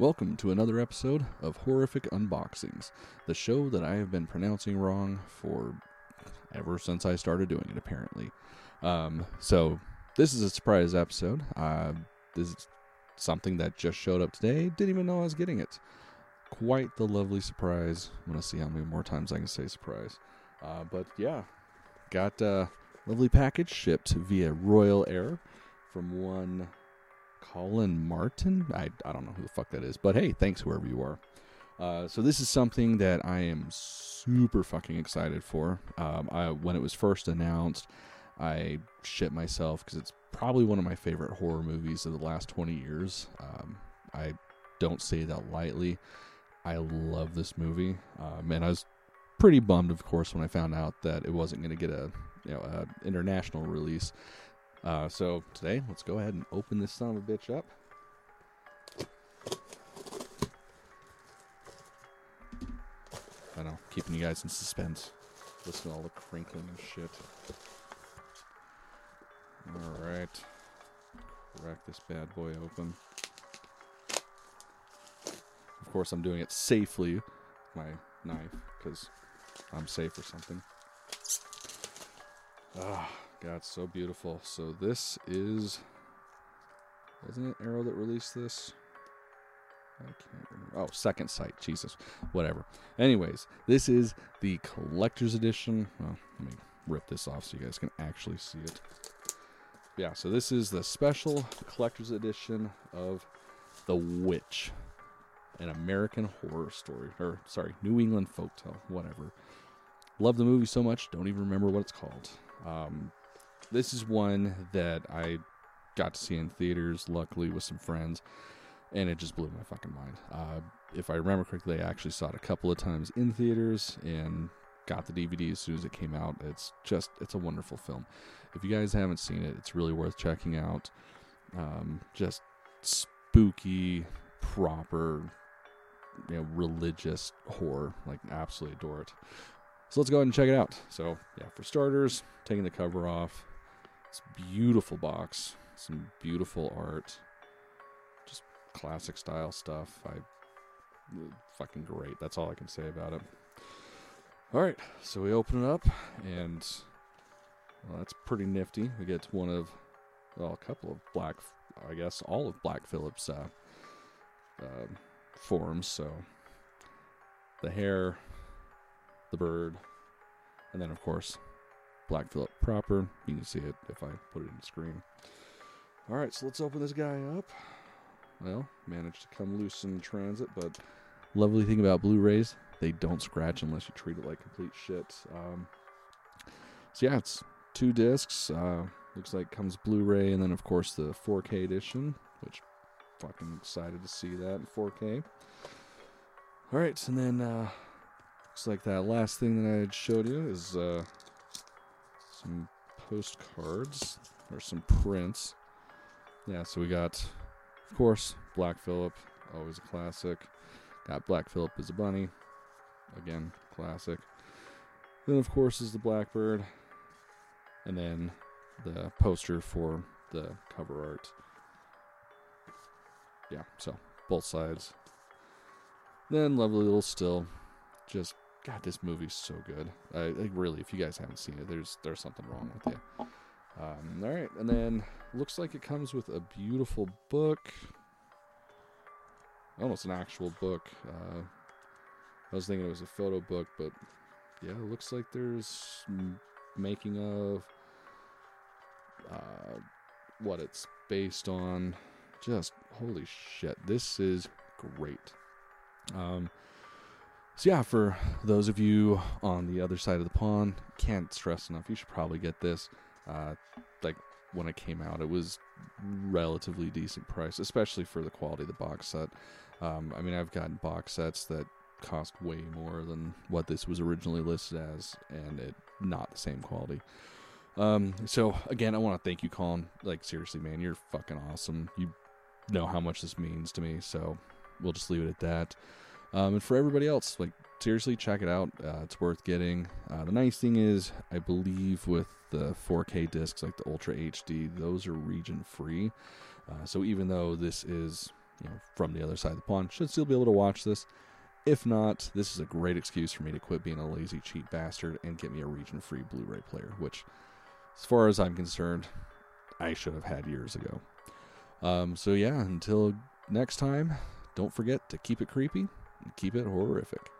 Welcome to another episode of Horrific Unboxings, the show that I have been pronouncing wrong for ever since I started doing it, apparently. Um, so, this is a surprise episode. Uh, this is something that just showed up today. Didn't even know I was getting it. Quite the lovely surprise. I'm going to see how many more times I can say surprise. Uh, but yeah, got a lovely package shipped via Royal Air from one Colin Martin. I, I don't know who the fuck that is, but hey, thanks whoever you are. Uh, so this is something that I am super fucking excited for. Um, I, when it was first announced, I shit myself because it's probably one of my favorite horror movies of the last 20 years. Um, I don't say that lightly. I love this movie, um, and I was pretty bummed, of course, when I found out that it wasn't going to get a you know a international release. Uh, so today, let's go ahead and open this son of a bitch up. I know, keeping you guys in suspense. Listen to all the crinkling and shit. Alright. Crack this bad boy open. Of course, I'm doing it safely with my knife because I'm safe or something. Ah, God, so beautiful. So this is, wasn't it Arrow that released this? I can't remember. Oh, Second Sight. Jesus, whatever. Anyways, this is the collector's edition. Well, let me rip this off so you guys can actually see it. Yeah, so this is the special collector's edition of The Witch, an American horror story, or sorry, New England folktale, whatever. Love the movie so much, don't even remember what it's called. Um, this is one that I got to see in theaters, luckily with some friends, and it just blew my fucking mind. Uh, if I remember correctly, I actually saw it a couple of times in theaters and got the DVD as soon as it came out. It's just, it's a wonderful film. If you guys haven't seen it, it's really worth checking out. Um, just spooky, proper, you know, religious horror. Like, absolutely adore it. So let's go ahead and check it out. So, yeah, for starters, taking the cover off. It's beautiful box, some beautiful art, just classic style stuff. I fucking great. That's all I can say about it. All right, so we open it up, and well, that's pretty nifty. We get one of, well, a couple of black, I guess, all of Black Phillip's uh, uh, forms. So the hare, the bird, and then of course Black Phillip proper. You can see it if I put it in the screen. All right, so let's open this guy up. Well, managed to come loose in transit, but lovely thing about Blu-rays, they don't scratch unless you treat it like complete shit. Um, so yeah, it's two discs. Uh, looks like comes Blu-ray, and then of course the 4K edition, which fucking excited to see that in 4K. All right, and then uh, looks like that last thing that I showed you is uh, some postcards or some prints. Yeah, so we got, of course, Black Phillip, always a classic. Got Black Phillip as a bunny, again, classic. Then, of course, is the Blackbird, and then the poster for the cover art. Yeah, so both sides. Then, lovely little still. Just God, this movie's so good. I like really, if you guys haven't seen it, there's there's something wrong with you. Um, all right, and then looks like it comes with a beautiful book. Almost an actual book. Uh, I was thinking it was a photo book, but yeah, it looks like there's making of uh, what it's based on. Just holy shit, this is great. Um, so yeah, for those of you on the other side of the pond, can't stress enough. You should probably get this. Uh, like when it came out, it was relatively decent price, especially for the quality of the box set. Um, I mean, I've gotten box sets that cost way more than what this was originally listed as, and it not the same quality. Um, so again, I want to thank you, Colin. Like seriously, man, you're fucking awesome. You know how much this means to me, so we'll just leave it at that. Um, and for everybody else, like seriously, check it out. Uh, it's worth getting. Uh, the nice thing is, I believe with the 4K discs like the Ultra HD, those are region free. Uh, so even though this is you know, from the other side of the pond should still be able to watch this. If not, this is a great excuse for me to quit being a lazy cheap bastard and get me a region free Blu ray player, which, as far as I'm concerned, I should have had years ago. Um, so, yeah, until next time, don't forget to keep it creepy keep it horrific.